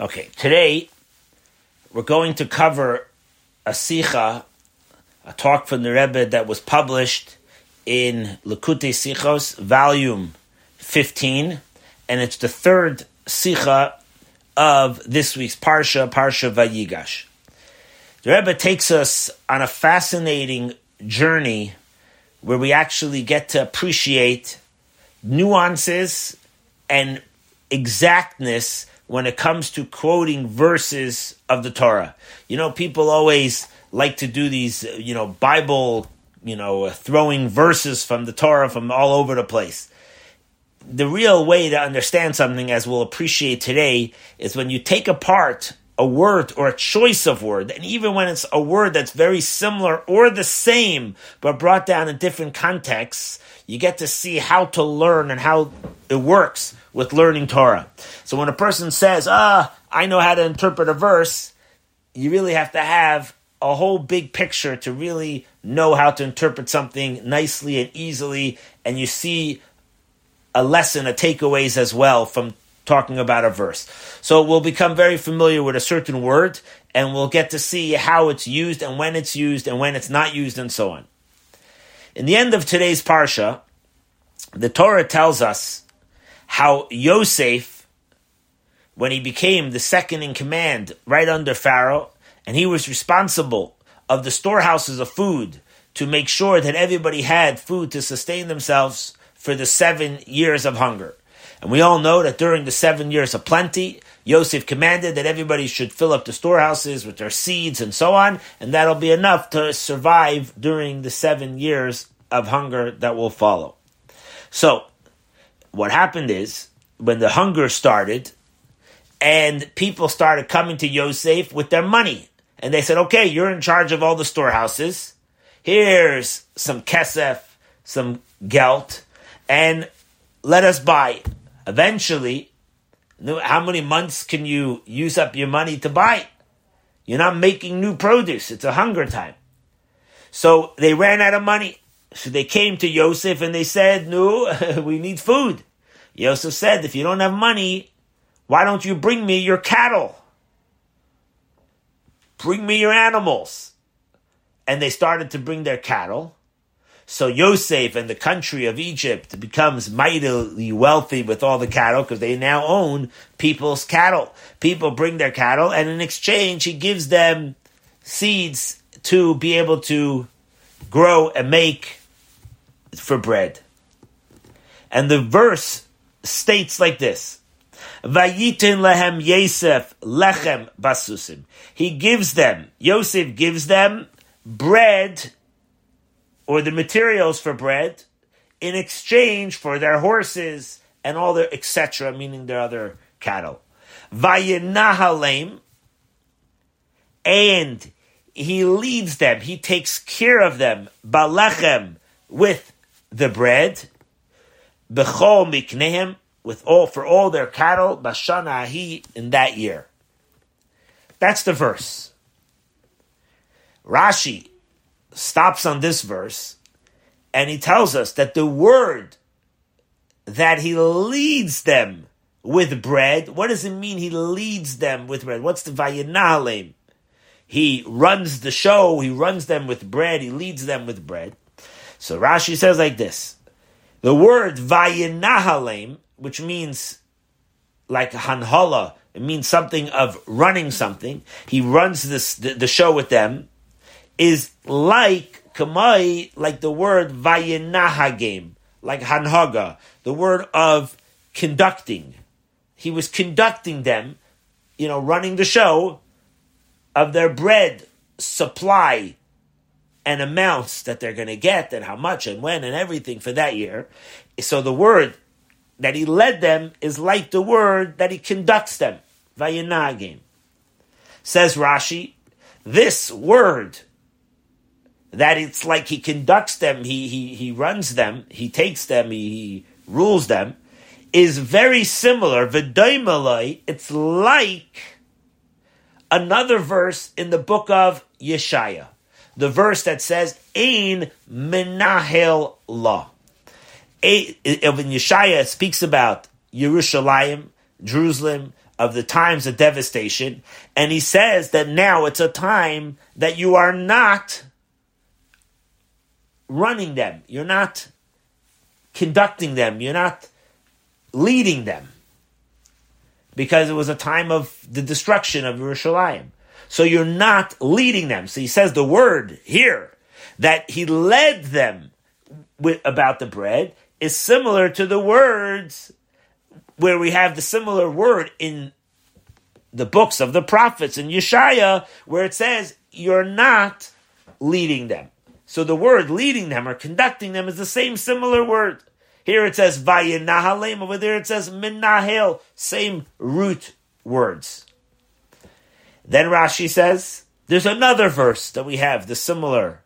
Okay, today we're going to cover a sicha, a talk from the Rebbe that was published in Likutei Sichos, volume 15, and it's the third sicha of this week's Parsha, Parsha Vayigash. The Rebbe takes us on a fascinating journey where we actually get to appreciate nuances and exactness when it comes to quoting verses of the Torah. You know, people always like to do these, you know, Bible, you know, uh, throwing verses from the Torah from all over the place. The real way to understand something, as we'll appreciate today, is when you take apart a word or a choice of word, and even when it's a word that's very similar or the same, but brought down in different contexts, you get to see how to learn and how it works with learning Torah. So when a person says, ah, I know how to interpret a verse, you really have to have a whole big picture to really know how to interpret something nicely and easily, and you see a lesson, a takeaways as well from talking about a verse. So we'll become very familiar with a certain word, and we'll get to see how it's used and when it's used and when it's not used and so on. In the end of today's parsha, the Torah tells us how Yosef, when he became the second in command right under Pharaoh, and he was responsible of the storehouses of food to make sure that everybody had food to sustain themselves for the seven years of hunger. And we all know that during the seven years of plenty, Yosef commanded that everybody should fill up the storehouses with their seeds and so on, and that'll be enough to survive during the seven years of hunger that will follow. So, what happened is, when the hunger started, and people started coming to Yosef with their money, and they said, okay, you're in charge of all the storehouses. Here's some kesef, some gelt, and let us buy. Eventually, how many months can you use up your money to buy? You're not making new produce. It's a hunger time. So they ran out of money. So they came to Yosef and they said, No, we need food. Yosef said, If you don't have money, why don't you bring me your cattle? Bring me your animals. And they started to bring their cattle. So Yosef and the country of Egypt becomes mightily wealthy with all the cattle because they now own people's cattle. People bring their cattle, and in exchange, he gives them seeds to be able to grow and make for bread. And the verse states like this. Vayitin lehem Yosef lechem basusim. He gives them, Yosef gives them bread or the materials for bread in exchange for their horses and all their etc., meaning their other cattle. Vayinahalem, and he leads them, he takes care of them, balechem, with the bread, bechol miknehem, with all for all their cattle, bashana ahi in that year. That's the verse. Rashi stops on this verse and he tells us that the word that he leads them with bread, what does it mean he leads them with bread? What's the vayinalim? He runs the show, he runs them with bread, he leads them with bread. So Rashi says like this the word vayinahalim, which means like hanhala, it means something of running something. He runs this the, the show with them is like kamai, like the word vayinahagim, like hanhaga, the word of conducting. He was conducting them, you know, running the show of their bread supply and amounts that they're going to get and how much and when and everything for that year. So the word that he led them is like the word that he conducts them. Vayinagim. Says Rashi, this word that it's like he conducts them, he he he runs them, he takes them, he, he rules them, is very similar. V'doimaloi, it's like another verse in the book of Yeshaya, the verse that says "Ein menahel la." In Yeshaya, speaks about Yerushalayim, Jerusalem, of the times of devastation, and he says that now it's a time that you are not running them, you're not conducting them, you're not leading them. Because it was a time of the destruction of Yerushalayim. So you're not leading them. So he says the word here that he led them with, about the bread is similar to the words where we have the similar word in the books of the prophets in Yeshaya, where it says, You're not leading them. So the word leading them or conducting them is the same similar word. Here it says Vayinahalem, over there it says Minahel, same root words. Then Rashi says, there's another verse that we have, the similar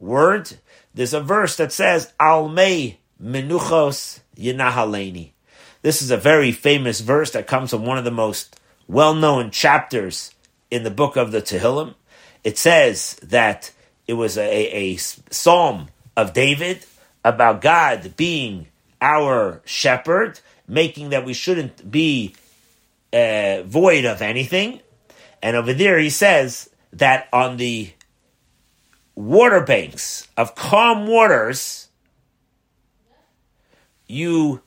word. There's a verse that says, Almei Menuchos Yinahaleni. This is a very famous verse that comes from one of the most well-known chapters in the book of the Tehillim. It says that it was a, a psalm of David about God being our shepherd, making that we shouldn't be uh, void of anything. And over there, he says that on the water banks of calm waters, you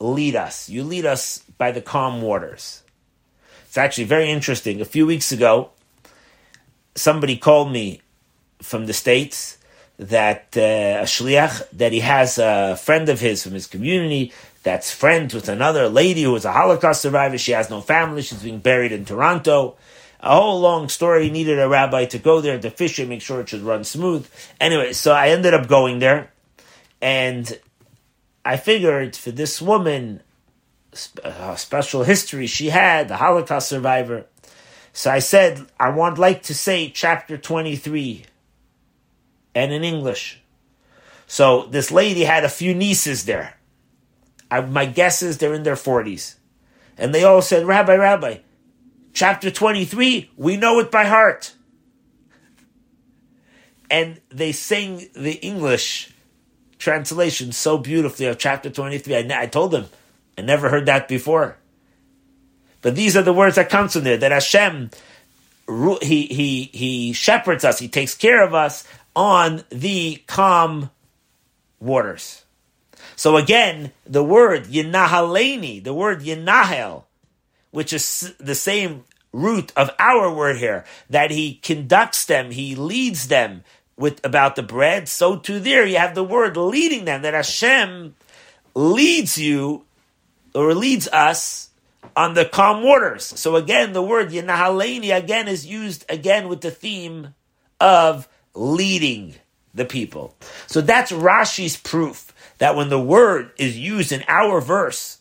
lead us. You lead us by the calm waters. It's actually very interesting. A few weeks ago, somebody called me from the States that uh, a shliach, that he has a friend of his from his community that's friends with another lady who was a Holocaust survivor. She has no family. She's being buried in Toronto. A whole long story. He needed a rabbi to go there to fish it, make sure it should run smooth. Anyway, so I ended up going there, and I figured for this woman, a special history she had, the Holocaust survivor. So I said, I want like to say chapter 23 and in English. So this lady had a few nieces there. I, my guess is they're in their 40s. And they all said, Rabbi, Rabbi, chapter 23, we know it by heart. And they sang the English translation so beautifully of chapter 23. I, I told them, I never heard that before. But these are the words that comes from there, that Hashem, he, he, he shepherds us, he takes care of us on the calm waters. So again, the word Yinahaleni, the word Yinahel, which is the same root of our word here, that he conducts them, he leads them with about the bread, so too there you have the word leading them, that Hashem leads you or leads us on the calm waters. So again, the word Yinahaleni again is used again with the theme of leading the people. So that's Rashi's proof that when the word is used in our verse,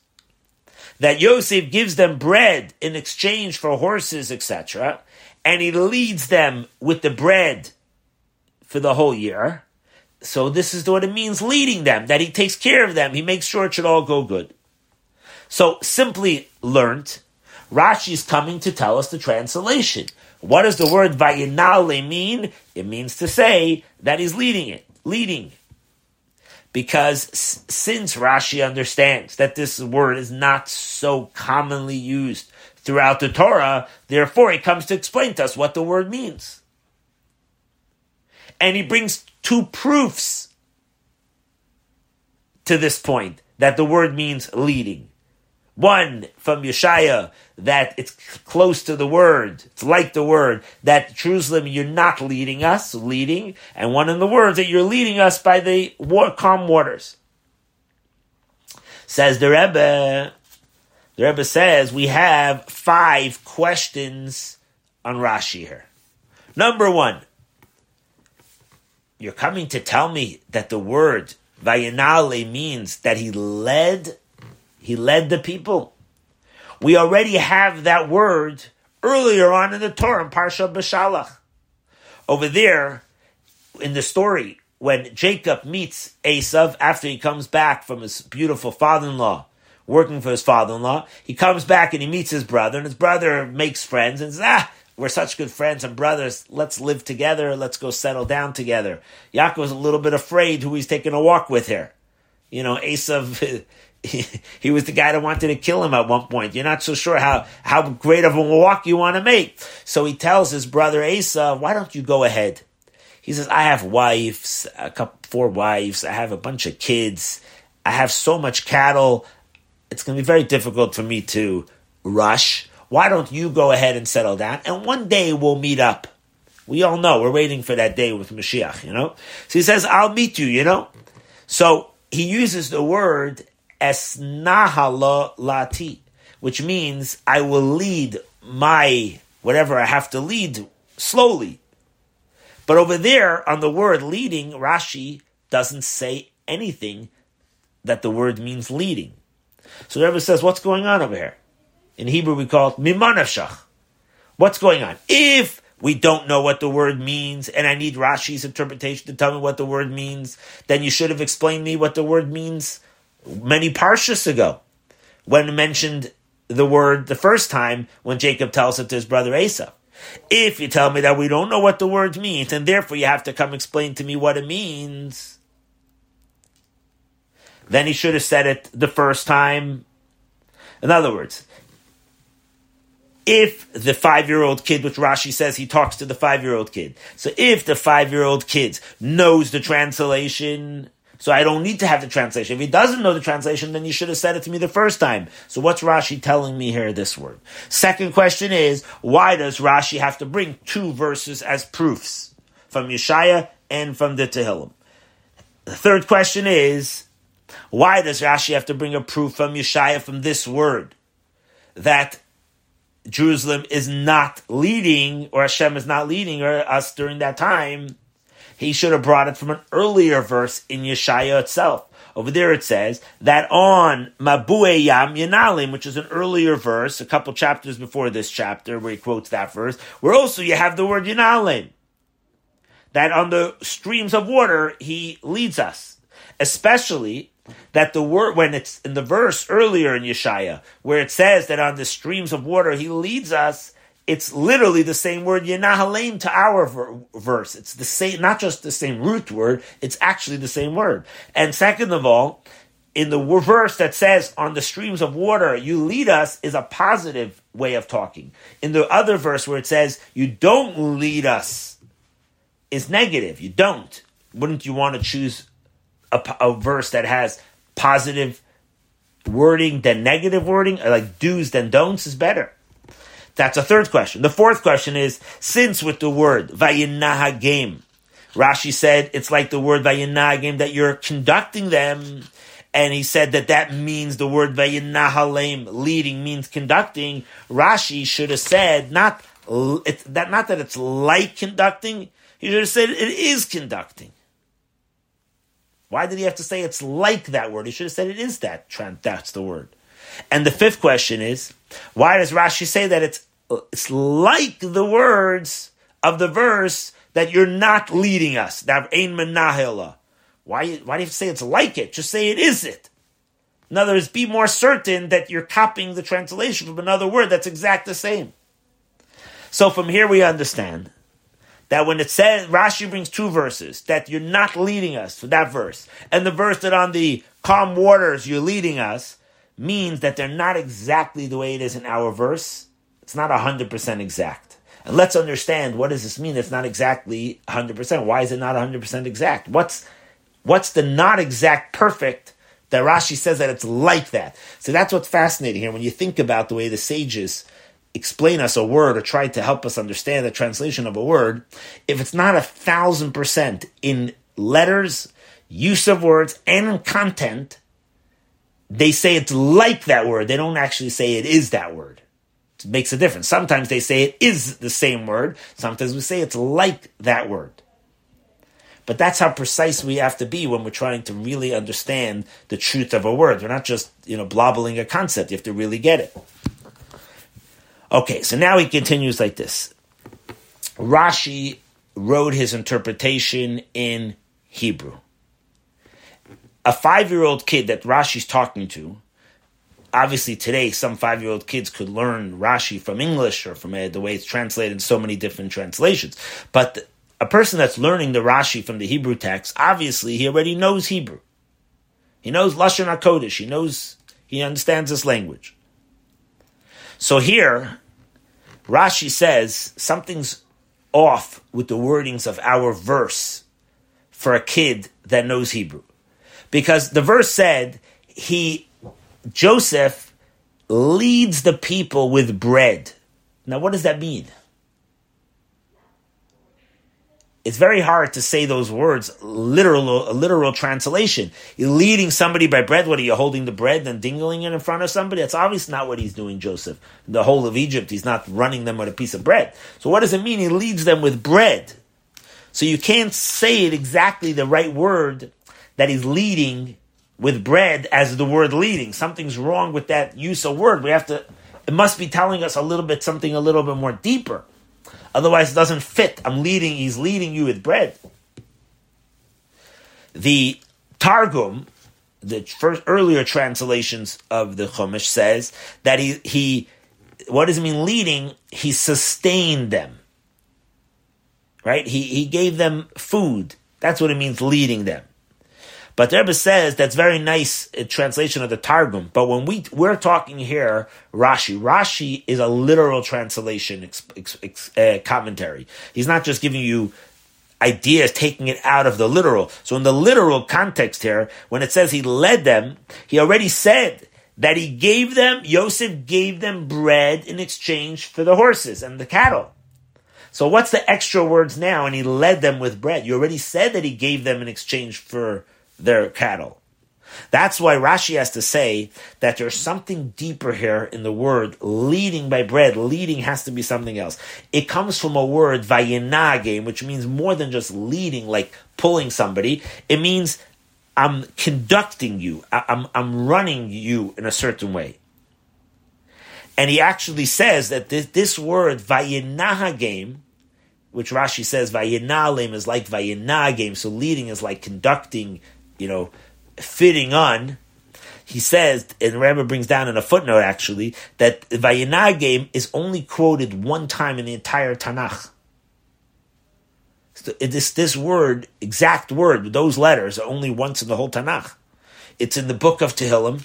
that Yosef gives them bread in exchange for horses, etc., and he leads them with the bread for the whole year. So this is what it means leading them, that he takes care of them, he makes sure it should all go good. So simply learned, Rashi is coming to tell us the translation. What does the word vayinale mean? It means to say that he's leading it, leading. Because since Rashi understands that this word is not so commonly used throughout the Torah, therefore he comes to explain to us what the word means. And he brings two proofs to this point that the word means leading. One from Yeshaya that it's close to the word, it's like the word, that Jerusalem you're not leading us, leading, and one in the words that you're leading us by the war, calm waters. Says the Rebbe, the Rebbe says we have five questions on Rashi here. Number one, you're coming to tell me that the word Vayanale means that he led he led the people. We already have that word earlier on in the Torah in Parsha B'Shalach. Over there, in the story, when Jacob meets Esav after he comes back from his beautiful father-in-law, working for his father-in-law, he comes back and he meets his brother, and his brother makes friends and says, ah, we're such good friends and brothers. Let's live together. Let's go settle down together. Yaakov's a little bit afraid who he's taking a walk with here. You know, Esav he, was the guy that wanted to kill him at one point. You're not so sure how, how great of a walk you want to make. So he tells his brother Asa, why don't you go ahead? He says, I have wives, a couple, four wives. I have a bunch of kids. I have so much cattle. It's going to be very difficult for me to rush. Why don't you go ahead and settle down? And one day we'll meet up. We all know we're waiting for that day with Mashiach, you know? So he says, I'll meet you, you know? So he uses the word esnahala lati, which means I will lead my whatever I have to lead slowly. But over there on the word leading, Rashi doesn't say anything that the word means leading. So the Rebbe says, what's going on over here? In Hebrew we call it mimanavshach. What's going on? If we don't know what the word means, and I need Rashi's interpretation to tell me what the word means, then you should have explained me what the word means many parshas ago, when mentioned the word the first time when Jacob tells it to his brother Esau. If you tell me that we don't know what the word means, and therefore you have to come explain to me what it means, then he should have said it the first time. In other words, if the five year old kid, which Rashi says he talks to the five year old kid, so if the five year old kid knows the translation, so I don't need to have the translation. If he doesn't know the translation, then you should have said it to me the first time. So what's Rashi telling me here, this word? Second question is, why does Rashi have to bring two verses as proofs from Yeshaya and from the Tehillim? The third question is, why does Rashi have to bring a proof from Yeshaya from this word that Jerusalem is not leading, or Hashem is not leading us during that time, he should have brought it from an earlier verse in Yeshaya itself. Over there it says that on Mabue Yam Yanalim, which is an earlier verse, a couple chapters before this chapter, where he quotes that verse, where also you have the word Yanalim. That on the streams of water he leads us. Especially that the word when it's in the verse earlier in Yeshaya, where it says that on the streams of water he leads us, it's literally the same word Yenahalim to our ver- verse. It's the same, not just the same root word, it's actually the same word. And second of all, in the verse that says on the streams of water you lead us is a positive way of talking. In the other verse where it says you don't lead us is negative. You don't. Wouldn't you want to choose a, a verse that has positive wording than negative wording, like do's than don'ts, is better. That's a third question. The fourth question is since with the word vayinahagim, Rashi said it's like the word vayinahagim that you're conducting them, and he said that that means the word vayinahalem, leading means conducting. Rashi should have said not it's that not that it's like conducting. He should have said it is conducting. Why did he have to say it's like that word? He should have said it is that. That's the word. And the fifth question is, why does Rashi say that it's it's like the words of the verse that you're not leading us? Why why do you say it's like it? Just say it is it. In other words, be more certain that you're copying the translation from another word that's exact the same. So from here we understand that when it says Rashi brings two verses that you're not leading us to that verse, and the verse that on the calm waters you're leading us means that they're not exactly the way it is in our verse. It's not hundred percent exact. And let's understand what does this mean? It's not exactly hundred percent. Why is it not hundred percent exact? What's what's the not exact perfect that Rashi says that it's like that? So that's what's fascinating here when you think about the way the sages explain us a word or try to help us understand the translation of a word, if it's not a thousand percent in letters, use of words, and in content, they say it's like that word. They don't actually say it is that word. Makes a difference. Sometimes they say it is the same word. Sometimes we say it's like that word. But that's how precise we have to be when we're trying to really understand the truth of a word. We're not just, you know, blobbling a concept. You have to really get it. Okay, so now he continues like this. Rashi wrote his interpretation in Hebrew. A five year old kid that Rashi's talking to, obviously today some five year old kids could learn Rashi from English or from uh, the way it's translated in so many different translations. But a person that's learning the Rashi from the Hebrew text, obviously he already knows Hebrew. He knows Lashon HaKodesh. He knows, he understands this language. So here, Rashi says something's off with the wordings of our verse for a kid that knows Hebrew. Because the verse said, he, Joseph leads the people with bread. Now, what does that mean? It's very hard to say those words, literal, literal translation. You're leading somebody by bread. What are you holding the bread and dingling it in front of somebody? That's obviously not what he's doing, Joseph. The whole of Egypt, he's not running them with a piece of bread. So what does it mean? He leads them with bread. So you can't say it exactly the right word that he's leading with bread as the word leading. Something's wrong with that use of word. We have to, it must be telling us a little bit, something a little bit more deeper. Otherwise, it doesn't fit. I'm leading, he's leading you with bread. The Targum, the first earlier translations of the Chumash says that he, he, what does it mean leading? He sustained them. Right? He, he gave them food. That's what it means leading them. But the Rebbe says that's very nice uh, translation of the Targum. But when we we're talking here, Rashi, Rashi is a literal translation ex, ex, ex, uh, commentary. He's not just giving you ideas, taking it out of the literal. So in the literal context here, when it says he led them, he already said that he gave them, Yosef gave them bread in exchange for the horses and the cattle. So what's the extra words now? And he led them with bread. You already said that he gave them in exchange for their cattle. That's why Rashi has to say that there's something deeper here in the word leading by bread. Leading has to be something else. It comes from a word vayinage, which means more than just leading, like pulling somebody. It means I'm conducting you. I'm, I'm running you in a certain way. And he actually says that this, this word vayinahagim, which Rashi says vayinalim is like vayinagim, so leading is like conducting, you know, fitting on, he says, and Rambam brings down in a footnote actually, that Vayinagim is only quoted one time in the entire Tanakh. So this, this word, exact word, those letters are only once in the whole Tanakh. It's in the book of Tehillim,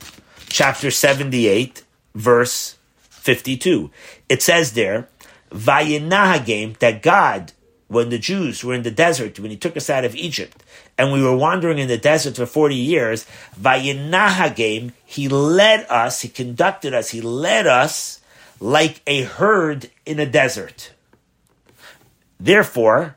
chapter 78, verse 52. It says there, Vayinahagim, that God when the Jews were in the desert, when he took us out of Egypt, and we were wandering in the desert for 40 years, Vayinahagim, he led us, he conducted us, he led us like a herd in a desert. Therefore,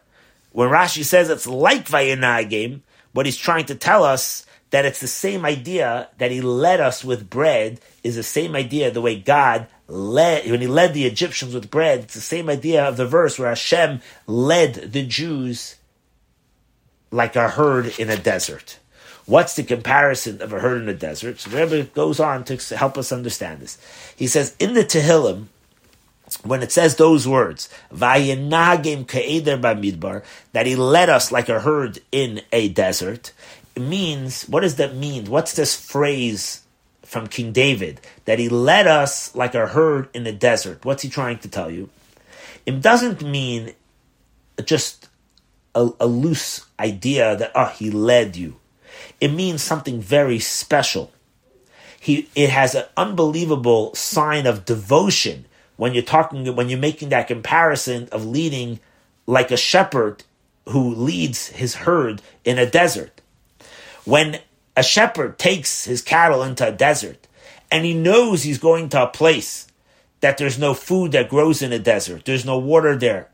when Rashi says it's like Vayinahagim, what he's trying to tell us that it's the same idea that he led us with bread is the same idea the way God led, when he led the Egyptians with bread, it's the same idea of the verse where Hashem led the Jews like a herd in a desert. What's the comparison of a herd in a desert? So the Rebbe goes on to help us understand this. He says, in the Tehillim, when it says those words, Vayinagim Ka'eder Bamidbar, that he led us like a herd in a desert, it means, what does that mean? What's this phrase from King David that he led us like a herd in the desert. What's he trying to tell you? It doesn't mean just a, a loose idea that oh he led you. It means something very special. He it has an unbelievable sign of devotion when you're talking when you're making that comparison of leading like a shepherd who leads his herd in a desert. When a shepherd takes his cattle into a desert and he knows he's going to a place that there's no food that grows in a desert, there's no water there.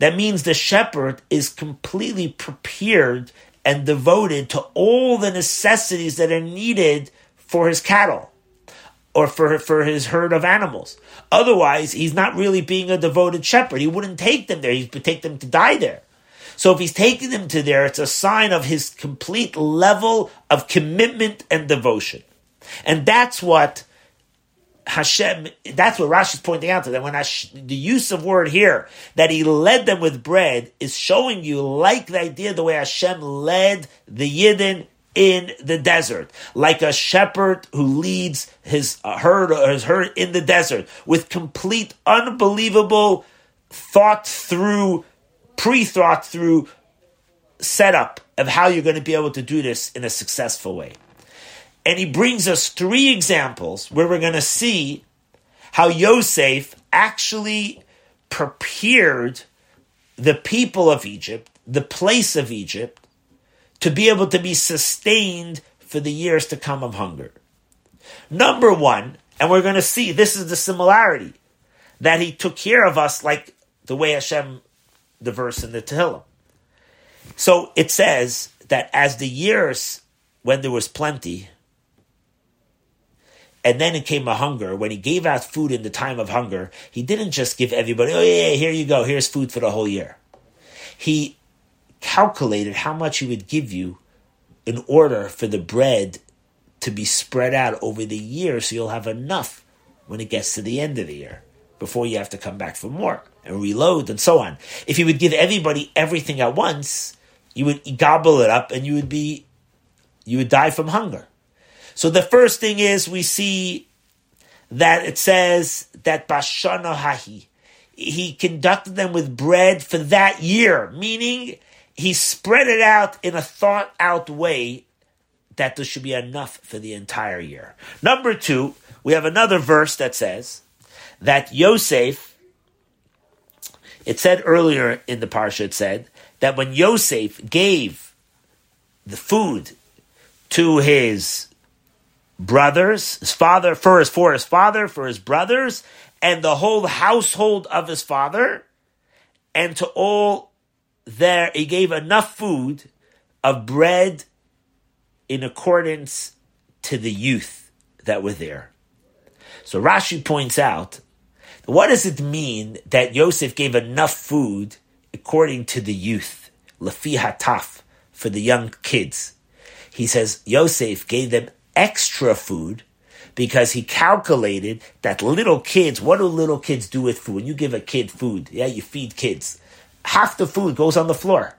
That means the shepherd is completely prepared and devoted to all the necessities that are needed for his cattle or for, for his herd of animals. Otherwise, he's not really being a devoted shepherd. He wouldn't take them there. He'd take them to die there. So if he's taking them to there, it's a sign of his complete level of commitment and devotion. And that's what Hashem, that's what Rashi is pointing out to them. When Hash, the use of word here, that he led them with bread, is showing you, like the idea, the way Hashem led the Yidden in the desert, like a shepherd who leads his uh, herd or his herd in the desert with complete, unbelievable, thought through pre-thought through setup of how you're going to be able to do this in a successful way. And he brings us three examples where we're going to see how Yosef actually prepared the people of Egypt, the place of Egypt, to be able to be sustained for the years to come of hunger. Number one, and we're going to see this is the similarity that he took care of us like the way Hashem, the verse in the Tehillim. So it says that as the years when there was plenty, and then it came a hunger. When he gave out food in the time of hunger, he didn't just give everybody, oh yeah, here you go, here's food for the whole year. He calculated how much he would give you in order for the bread to be spread out over the year so you'll have enough when it gets to the end of the year before you have to come back for more and reload and so on. If you would give everybody everything at once, you would gobble it up and you would be you would die from hunger. So the first thing is we see that it says that Bashana he conducted them with bread for that year, meaning he spread it out in a thought out way that there should be enough for the entire year. Number two, we have another verse that says that Yosef, it said earlier in the parsha, it said that when Yosef gave the food to his brothers, his father, for his, for his father, for his brothers, and the whole household of his father, and to all there, he gave enough food of bread in accordance to the youth that were there. So Rashi points out, what does it mean that Yosef gave enough food according to the youth, lefi hataf, for the young kids? He says Yosef gave them extra food because he calculated that little kids, what do little kids do with food? You give a kid food, yeah, you feed kids. Half the food goes on the floor.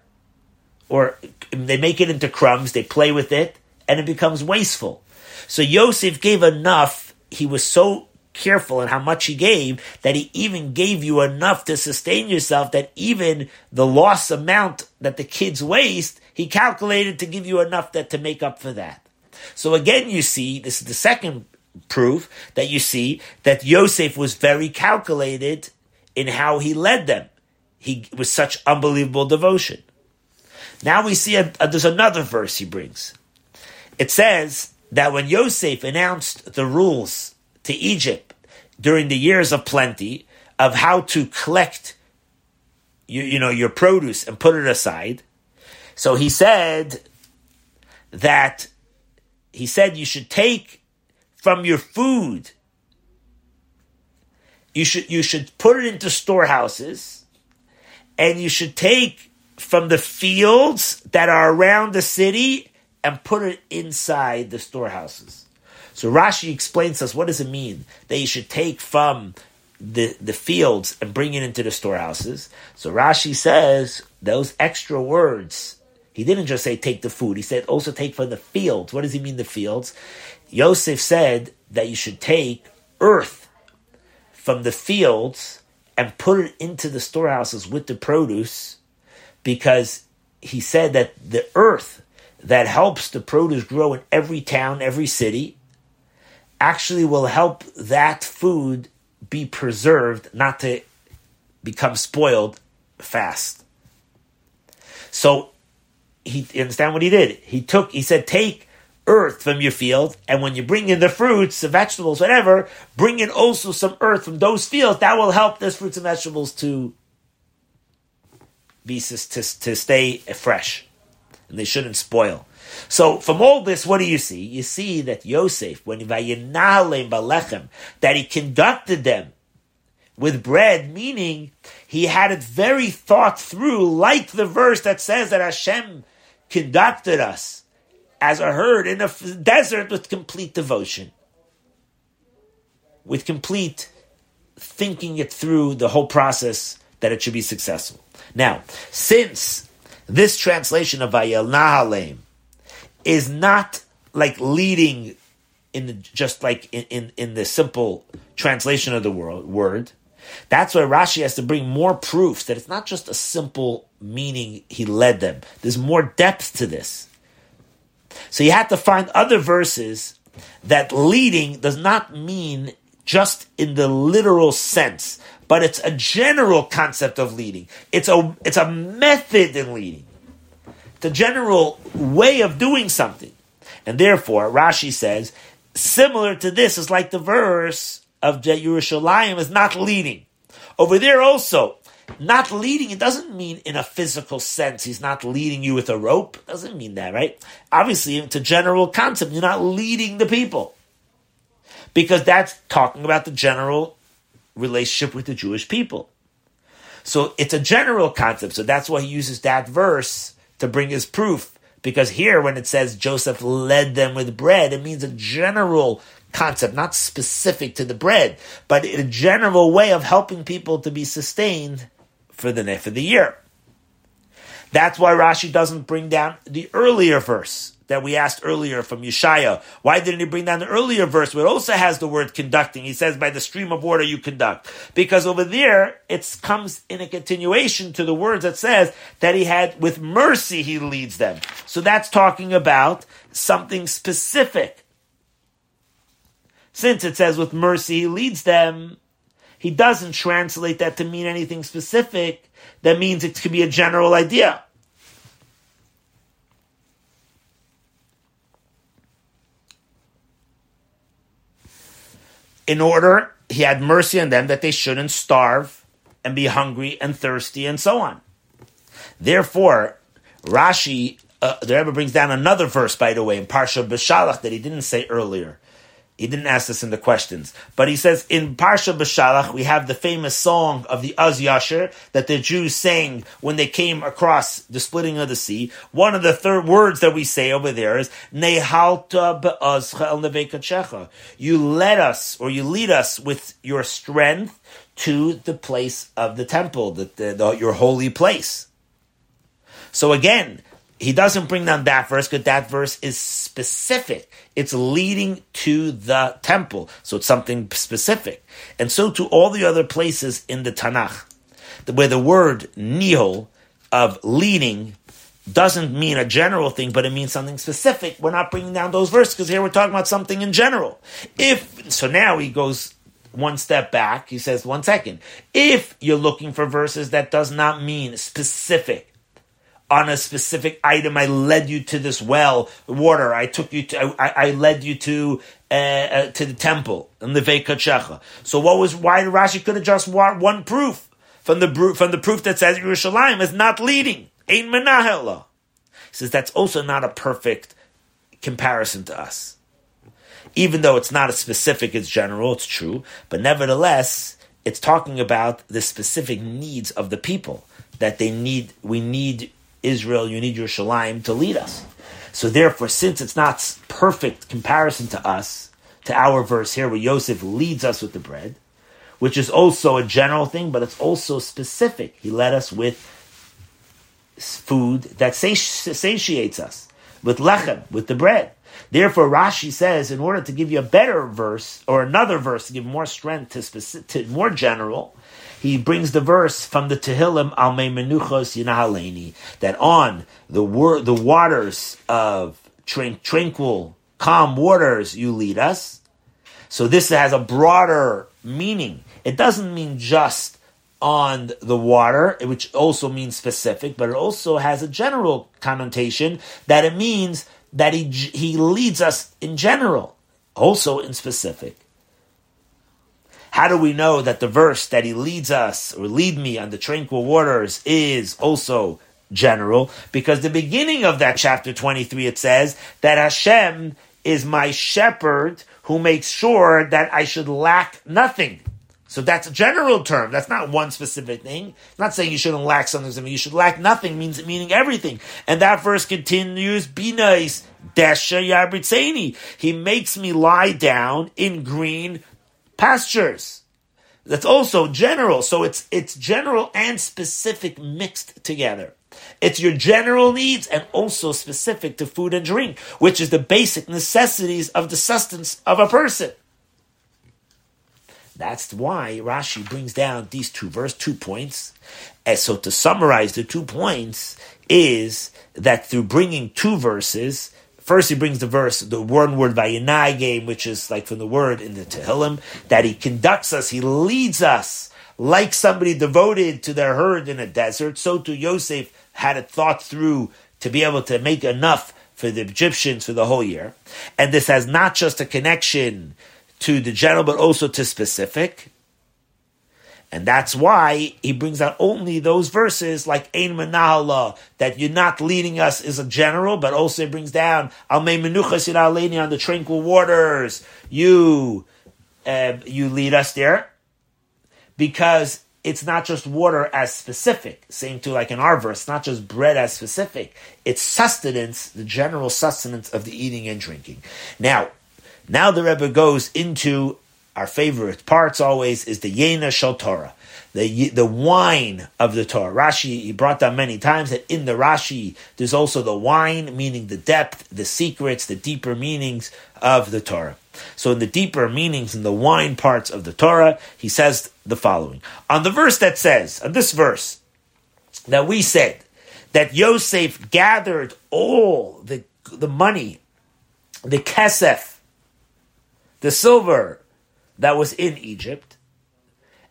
Or they make it into crumbs, they play with it, and it becomes wasteful. So Yosef gave enough, he was so careful in how much he gave that he even gave you enough to sustain yourself that even the loss amount that the kids waste, he calculated to give you enough that to make up for that. So again, you see, this is the second proof that you see that Yosef was very calculated in how he led them. He was such unbelievable devotion. Now we see a, a, there's another verse he brings. It says that when Yosef announced the rules to Egypt during the years of plenty of how to collect you, you know your produce and put it aside, so he said that he said you should take from your food. You should you should put it into storehouses, and you should take from the fields that are around the city and put it inside the storehouses. So Rashi explains to us what does it mean that you should take from the, the fields and bring it into the storehouses. So Rashi says those extra words he didn't just say take the food. He said also take from the fields. What does he mean the fields? Yosef said that you should take earth from the fields and put it into the storehouses with the produce because he said that the earth that helps the produce grow in every town, every city, actually will help that food be preserved, not to become spoiled fast. So he understand what he did. He took, he said, take earth from your field, and when you bring in the fruits, the vegetables, whatever, bring in also some earth from those fields. That will help those fruits and vegetables to be to, to stay fresh, and they shouldn't spoil. So from all this, what do you see? You see that Yosef, when balechem, that he conducted them with bread, meaning he had it very thought through, like the verse that says that Hashem conducted us as a herd in a desert with complete devotion, with complete thinking it through the whole process that it should be successful. Now, since this translation of Vayinahalem is not like leading in the, just like in, in, in the simple translation of the word, word, that's why Rashi has to bring more proofs that it's not just a simple meaning he led them. There's more depth to this. So you have to find other verses that leading does not mean just in the literal sense, but it's a general concept of leading. It's a it's a method in leading. The general way of doing something. And therefore, Rashi says, similar to this is like the verse of Yerushalayim is not leading. Over there also, not leading, it doesn't mean in a physical sense. He's not leading you with a rope. It doesn't mean that, right? Obviously, it's a general concept. You're not leading the people. Because that's talking about the general relationship with the Jewish people. So it's a general concept. So that's why he uses that verse to bring his proof. Because here, when it says Joseph led them with bread, it means a general concept, not specific to the bread, but a general way of helping people to be sustained for the for the year. That's why Rashi doesn't bring down the earlier verse that we asked earlier from Yeshaya. Why didn't he bring down the earlier verse where it also has the word conducting? He says, by the stream of water you conduct. Because over there, it comes in a continuation to the words that says that he had, with mercy he leads them. So that's talking about something specific. Since it says with mercy he leads them, he doesn't translate that to mean anything specific. That means it could be a general idea. In order, he had mercy on them that they shouldn't starve and be hungry and thirsty and so on. Therefore, Rashi, uh, the Rebbe brings down another verse, by the way, in Parsha Beshalach that he didn't say earlier. He didn't ask this in the questions, but he says in Parsha B'Shalach we have the famous song of the Az Yashir that the Jews sang when they came across the splitting of the sea. One of the third words that we say over there is Nehalta be'azcha el nevekachecha. You led us or you lead us with your strength to the place of the temple, the, the, the your holy place. So again, he doesn't bring down that verse because that verse is specific. It's leading to the temple. So it's something specific. And so to all the other places in the Tanakh, where the word nihol of leading doesn't mean a general thing, but it means something specific. We're not bringing down those verses because here we're talking about something in general. If so, now he goes one step back. He says, one second. If you're looking for verses that does not mean specific, on a specific item. I led you to this well, water. I took you to, I, I led you to, uh, uh, to the temple in the Veikachecha. So what was, why the Rashi could have just one proof from the, from the proof that says Yerushalayim is not leading. Ein menahela. He says that's also not a perfect comparison to us. Even though it's not as specific as general, it's true, but nevertheless, it's talking about the specific needs of the people that they need. We need Israel, you need Yerushalayim to lead us. So therefore, since it's not perfect comparison to us, to our verse here where Yosef leads us with the bread, which is also a general thing, but it's also specific. He led us with food that satiates us, with lechem, with the bread. Therefore, Rashi says, in order to give you a better verse or another verse to give more strength to, specific, to more general, he brings the verse from the Tehillim Al Menuchos Yinahaleni that on the wor- the waters of tranquil, calm waters you lead us. So this has a broader meaning. It doesn't mean just on the water, which also means specific, but it also has a general connotation that it means that he he leads us in general, also in specific. How do we know that the verse that he leads us or lead me on the tranquil waters is also general? Because the beginning of that chapter 23, it says that Hashem is my shepherd who makes sure that I should lack nothing. So that's a general term. That's not one specific thing. Not saying you shouldn't lack something. You should lack nothing means meaning everything. And that verse continues, be nice. Desha He makes me lie down in green pastures. That's also general. So it's, it's general and specific mixed together. It's your general needs and also specific to food and drink, which is the basic necessities of the sustenance of a person. That's why Rashi brings down these two verse, two points. And so to summarize the two points is that through bringing two verses, first he brings the verse, the one word Vayinahagim, which is like from the word in the Tehillim, that he conducts us, he leads us like somebody devoted to their herd in a desert. So too Yosef had it thought through to be able to make enough for the Egyptians for the whole year. And this has not just a connection to the general, but also to specific. And that's why he brings out only those verses like Ein Menahala, that you're not leading us as a general, but also brings down Al Menuchas on the tranquil waters. You, uh, you lead us there. Because it's not just water as specific, same to like in our verse, not just bread as specific. It's sustenance, the general sustenance of the eating and drinking. Now, now the Rebbe goes into our favorite parts always is the Yena Shel Torah, the, the wine of the Torah. Rashi, he brought down many times that in the Rashi, there's also the wine, meaning the depth, the secrets, the deeper meanings of the Torah. So in the deeper meanings, in the wine parts of the Torah, he says the following. On the verse that says, on this verse, that we said that Yosef gathered all the, the money, the kesef, the silver that was in Egypt,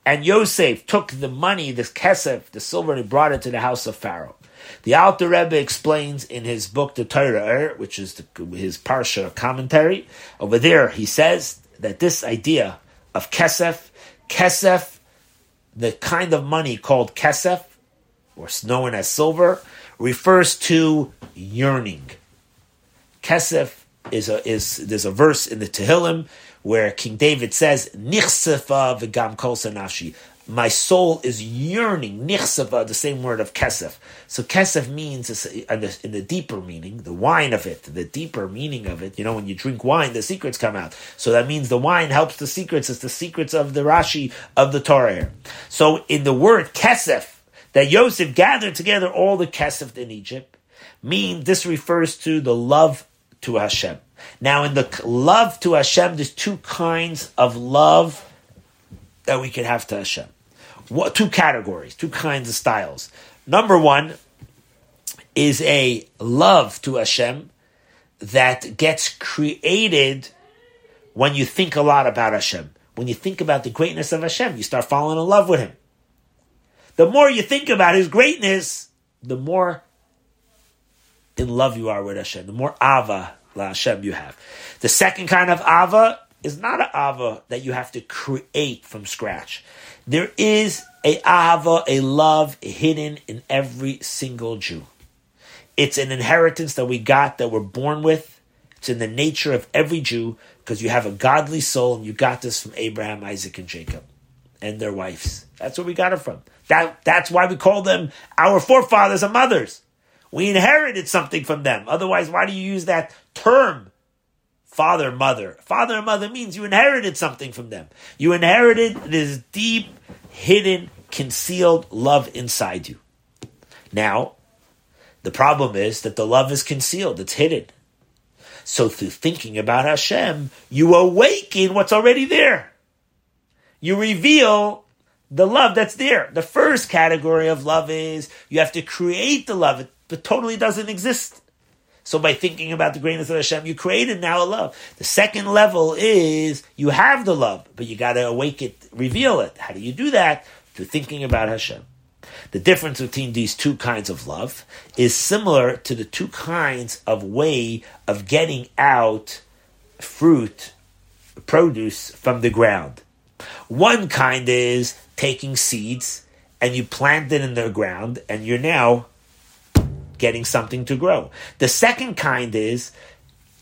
and Yosef took the money, this kesef, the silver, and he brought it to the house of Pharaoh. The Alter Rebbe explains in his book, the Torah, er, which is the, his Parsha commentary. Over there, he says that this idea of kesef, kesef, the kind of money called kesef, or known as silver, refers to yearning. Kesef is a is there's a verse in the Tehillim where King David says, Nichsefa v'gam kol nafshi. My soul is yearning. Nichsefa, the same word of kesef. So kesef means, in the, deeper meaning, the wine of it, the deeper meaning of it. You know, when you drink wine, the secrets come out. So that means the wine helps the secrets. It's the secrets of the Rashi of the Torah. So in the word kesef, that Yosef gathered together all the kesef in Egypt, mean this refers to the love to Hashem. Now, in the love to Hashem, there's two kinds of love that we can have to Hashem. What, two categories, two kinds of styles. Number one is a love to Hashem that gets created when you think a lot about Hashem. When you think about the greatness of Hashem, you start falling in love with Him. The more you think about His greatness, the more in love you are with Hashem, the more ava La Hashem you have. The second kind of ava is not an ava that you have to create from scratch. There is a ava, a love hidden in every single Jew. It's an inheritance that we got that we're born with. It's in the nature of every Jew because you have a godly soul and you got this from Abraham, Isaac, and Jacob and their wives. That's where we got it from. That, that's why we call them our forefathers and mothers. We inherited something from them. Otherwise, why do you use that term? Father, mother. Father and mother means you inherited something from them. You inherited this deep, hidden, concealed love inside you. Now, the problem is that the love is concealed, it's hidden. So through thinking about Hashem, you awaken what's already there. You reveal the love that's there. The first category of love is you have to create the love but totally doesn't exist. So by thinking about the greatness of Hashem, you created now a love. The second level is you have the love, but you got to awake it, reveal it. How do you do that? Through thinking about Hashem. The difference between these two kinds of love is similar to the two kinds of way of getting out fruit, produce from the ground. One kind is taking seeds and you plant it in the ground and you're now getting something to grow. The second kind is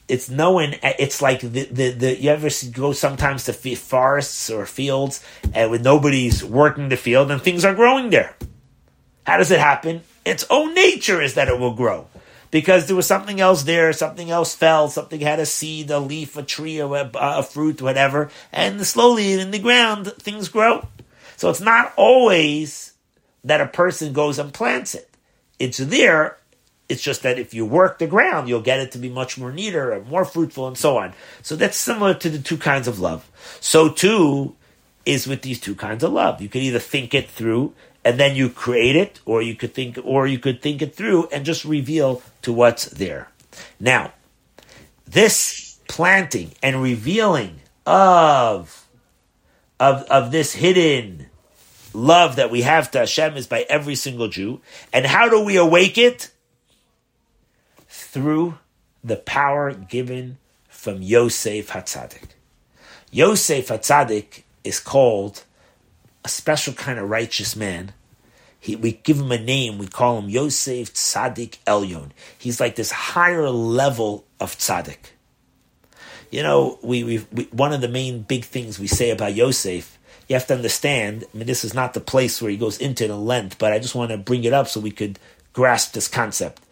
it's knowing it's like the, the, the you ever go sometimes to forests or fields and when nobody's working the field and things are growing there. How does it happen? Its own nature is that it will grow because there was something else there, something else fell, something had a seed, a leaf, a tree, a, a fruit, whatever, and slowly in the ground things grow. So it's not always that a person goes and plants it. It's there it's just that if you work the ground, you'll get it to be much more neater and more fruitful and so on. So that's similar to the two kinds of love. So too is with these two kinds of love. You could either think it through and then you create it, or you could think, or you could think it through and just reveal to what's there. Now, this planting and revealing of, of, of this hidden love that we have to Hashem is by every single Jew. And how do we awake it? Through the power given from Yosef Hatzadik. Yosef Hatzadik is called a special kind of righteous man. He, we give him a name. We call him Yosef Tzadik Elyon. He's like this higher level of Tzadik. You know, we, we, one of the main big things we say about Yosef, you have to understand. I mean, this is not the place where he goes into the length, but I just want to bring it up so we could grasp this concept.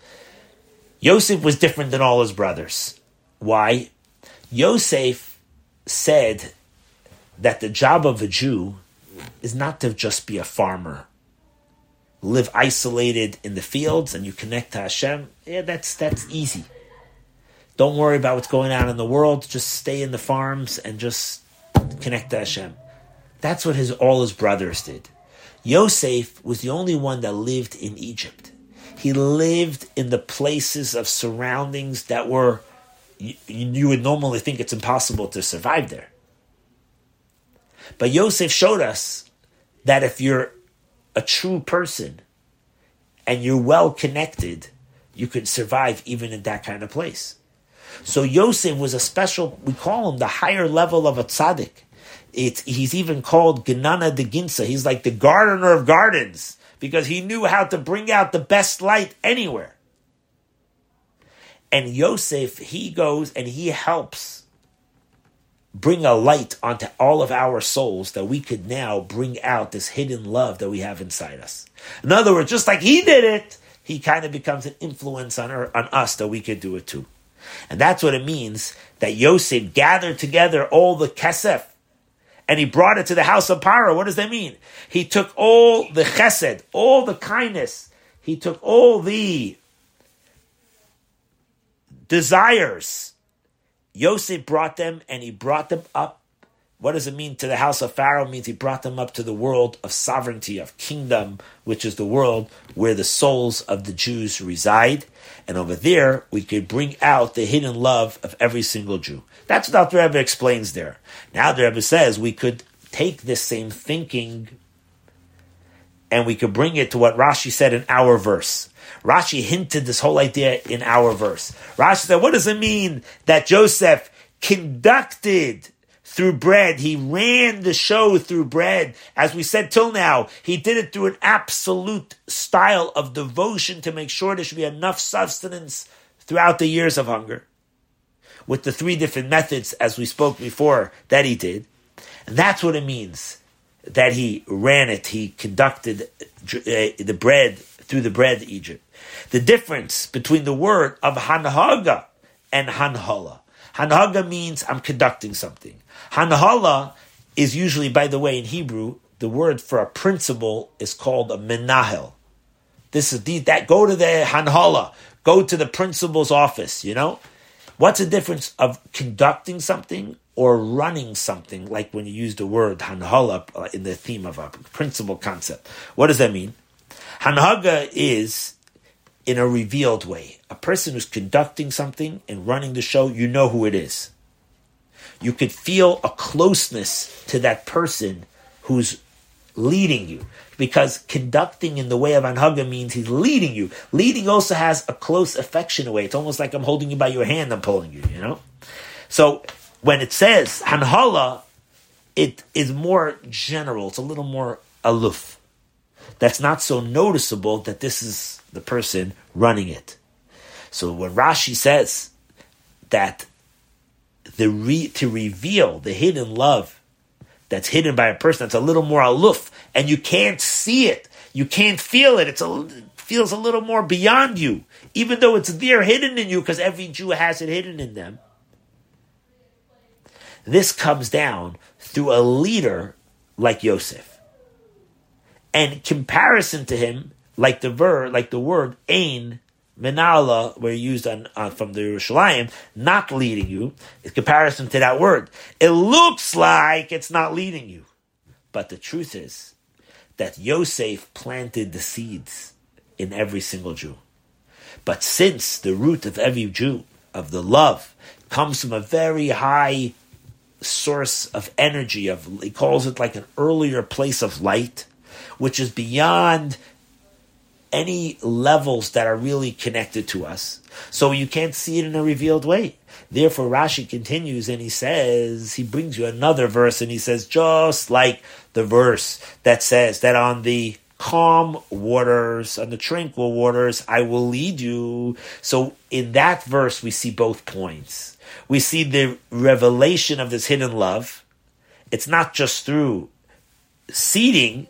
Yosef was different than all his brothers. Why? Yosef said that the job of a Jew is not to just be a farmer, live isolated in the fields, and you connect to Hashem. Yeah, that's that's easy. Don't worry about what's going on in the world. Just stay in the farms and just connect to Hashem. That's what his all his brothers did. Yosef was the only one that lived in Egypt. He lived in the places of surroundings that were you, you would normally think it's impossible to survive there. But Yosef showed us that if you're a true person and you're well connected, you can survive even in that kind of place. So Yosef was a special, we call him the higher level of a tzaddik. He's even called Ganana de Ginsa. He's like the gardener of gardens because he knew how to bring out the best light anywhere. And Yosef, he goes and he helps bring a light onto all of our souls that we could now bring out this hidden love that we have inside us. In other words, just like he did it, he kind of becomes an influence on, our, on us that we could do it too. And that's what it means that Yosef gathered together all the kesef and he brought it to the house of Paro. What does that mean? He took all the chesed, all the kindness, he took all the desires. Yosef brought them and he brought them up. What does it mean to the house of Pharaoh? It means he brought them up to the world of sovereignty, of kingdom, which is the world where the souls of the Jews reside. And over there, we could bring out the hidden love of every single Jew. That's what the Rebbe explains there. Now the Rebbe says we could take this same thinking and we could bring it to what Rashi said in our verse. Rashi hinted this whole idea in our verse. Rashi said, what does it mean that Joseph conducted through bread? He ran the show through bread. As we said till now, he did it through an absolute style of devotion to make sure there should be enough sustenance throughout the years of hunger. With the three different methods, as we spoke before, that he did. And that's what it means that he ran it, he conducted uh, the bread through the bread Egypt. The difference between the word of hanhaga and hanhala. Hanhaga means I'm conducting something. Hanhala is usually, by the way, in Hebrew, the word for a principle is called a menahel. This is the, that go to the hanhala, go to the principal's office. You know, what's the difference of conducting something or running something? Like when you use the word hanhala uh, in the theme of a principle concept. What does that mean? Hanhaga is in a revealed way. A person who's conducting something and running the show, you know who it is. You could feel a closeness to that person who's leading you. Because conducting in the way of Anhaga means he's leading you. Leading also has a close affection way. It's almost like I'm holding you by your hand, I'm pulling you, you know? So when it says Hanhala, it is more general, it's a little more aloof that's not so noticeable that this is the person running it. So when Rashi says that the re, to reveal the hidden love that's hidden by a person that's a little more aloof and you can't see it, you can't feel it, it's a, it feels a little more beyond you, even though it's there hidden in you because every Jew has it hidden in them. This comes down through a leader like Yosef and comparison to him, like the ver, like the word ain menala, where used on, uh, from the Yerushalayim, not leading you, in comparison to that word. It looks like it's not leading you, but the truth is that Yosef planted the seeds in every single Jew. But since the root of every Jew, of the love, comes from a very high source of energy of he calls it like an earlier place of light which is beyond any levels that are really connected to us so you can't see it in a revealed way therefore rashi continues and he says he brings you another verse and he says just like the verse that says that on the calm waters, on the tranquil waters, I will lead you. So in that verse, we see both points. We see the revelation of this hidden love. It's not just through seeding,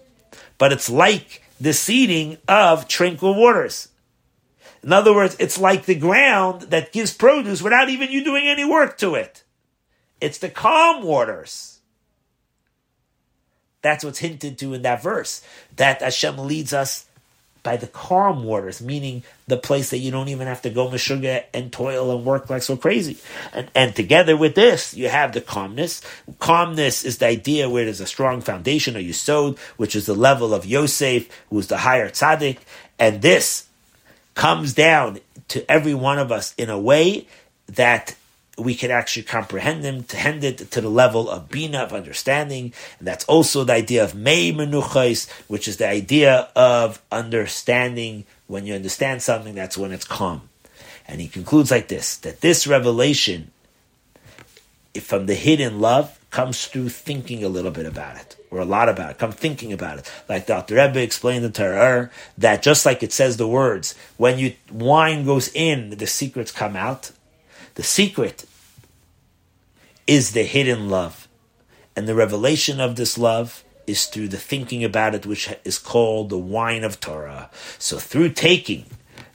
but it's like the seeding of tranquil waters. In other words, it's like the ground that gives produce without even you doing any work to it. It's the calm waters. That's what's hinted to in that verse. That Hashem leads us by the calm waters, meaning the place that you don't even have to go meshuga and toil and work like so crazy. And, and together with this, you have the calmness. Calmness is the idea where there's a strong foundation or yisod, which is the level of Yosef, who's the higher tzaddik. And this comes down to every one of us in a way that we can actually comprehend them, to hand it to the level of bina, of understanding. And that's also the idea of mei menuchais, which is the idea of understanding. When you understand something, that's when it's calm. And he concludes like this, that this revelation from the hidden love comes through thinking a little bit about it, or a lot about it. Come thinking about it. Like Dr. Rebbe explained in Torah, that just like it says the words, when you wine goes in, the secrets come out. The secret is the hidden love. And the revelation of this love is through the thinking about it, which is called the wine of Torah. So through taking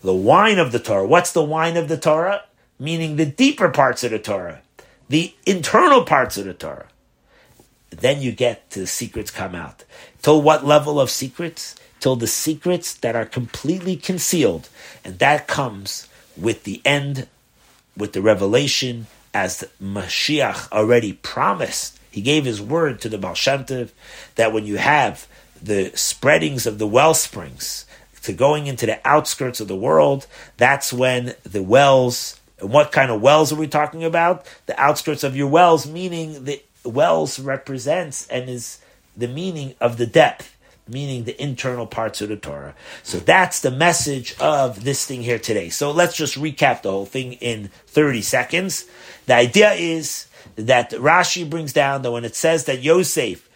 the wine of the Torah, what's the wine of the Torah? Meaning the deeper parts of the Torah, the internal parts of the Torah. Then you get to the secrets come out. Till what level of secrets? Till the secrets that are completely concealed. And that comes with the end with the revelation as Mashiach already promised. He gave his word to the Baal that when you have the spreadings of the well springs to going into the outskirts of the world, that's when the wells, and what kind of wells are we talking about? The outskirts of your wells, meaning the wells represents and is the meaning of the depth meaning the internal parts of the Torah. So that's the message of this thing here today. So let's just recap the whole thing in 30 seconds. The idea is that Rashi brings down that when it says that Yosef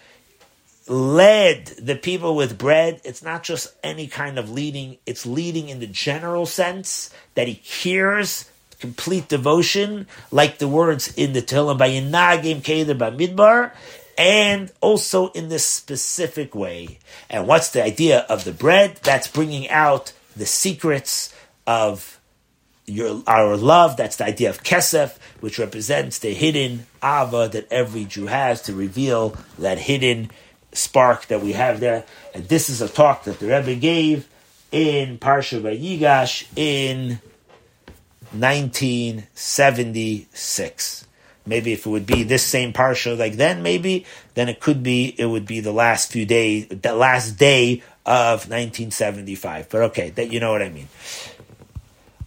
led the people with bread, it's not just any kind of leading, it's leading in the general sense that he hears complete devotion, like the words in the Tehillim Vayinahagim Keder Bamidbar and also in this specific way. And what's the idea of the bread? That's bringing out the secrets of your our love. That's the idea of kesef, which represents the hidden ava that every Jew has to reveal that hidden spark that we have there. And this is a talk that the Rebbe gave in Parsha Vayigash in 1976. Maybe if it would be this same parsha like then, maybe then it could be it would be the last few days, the last day of 1975. But okay, that you know what I mean.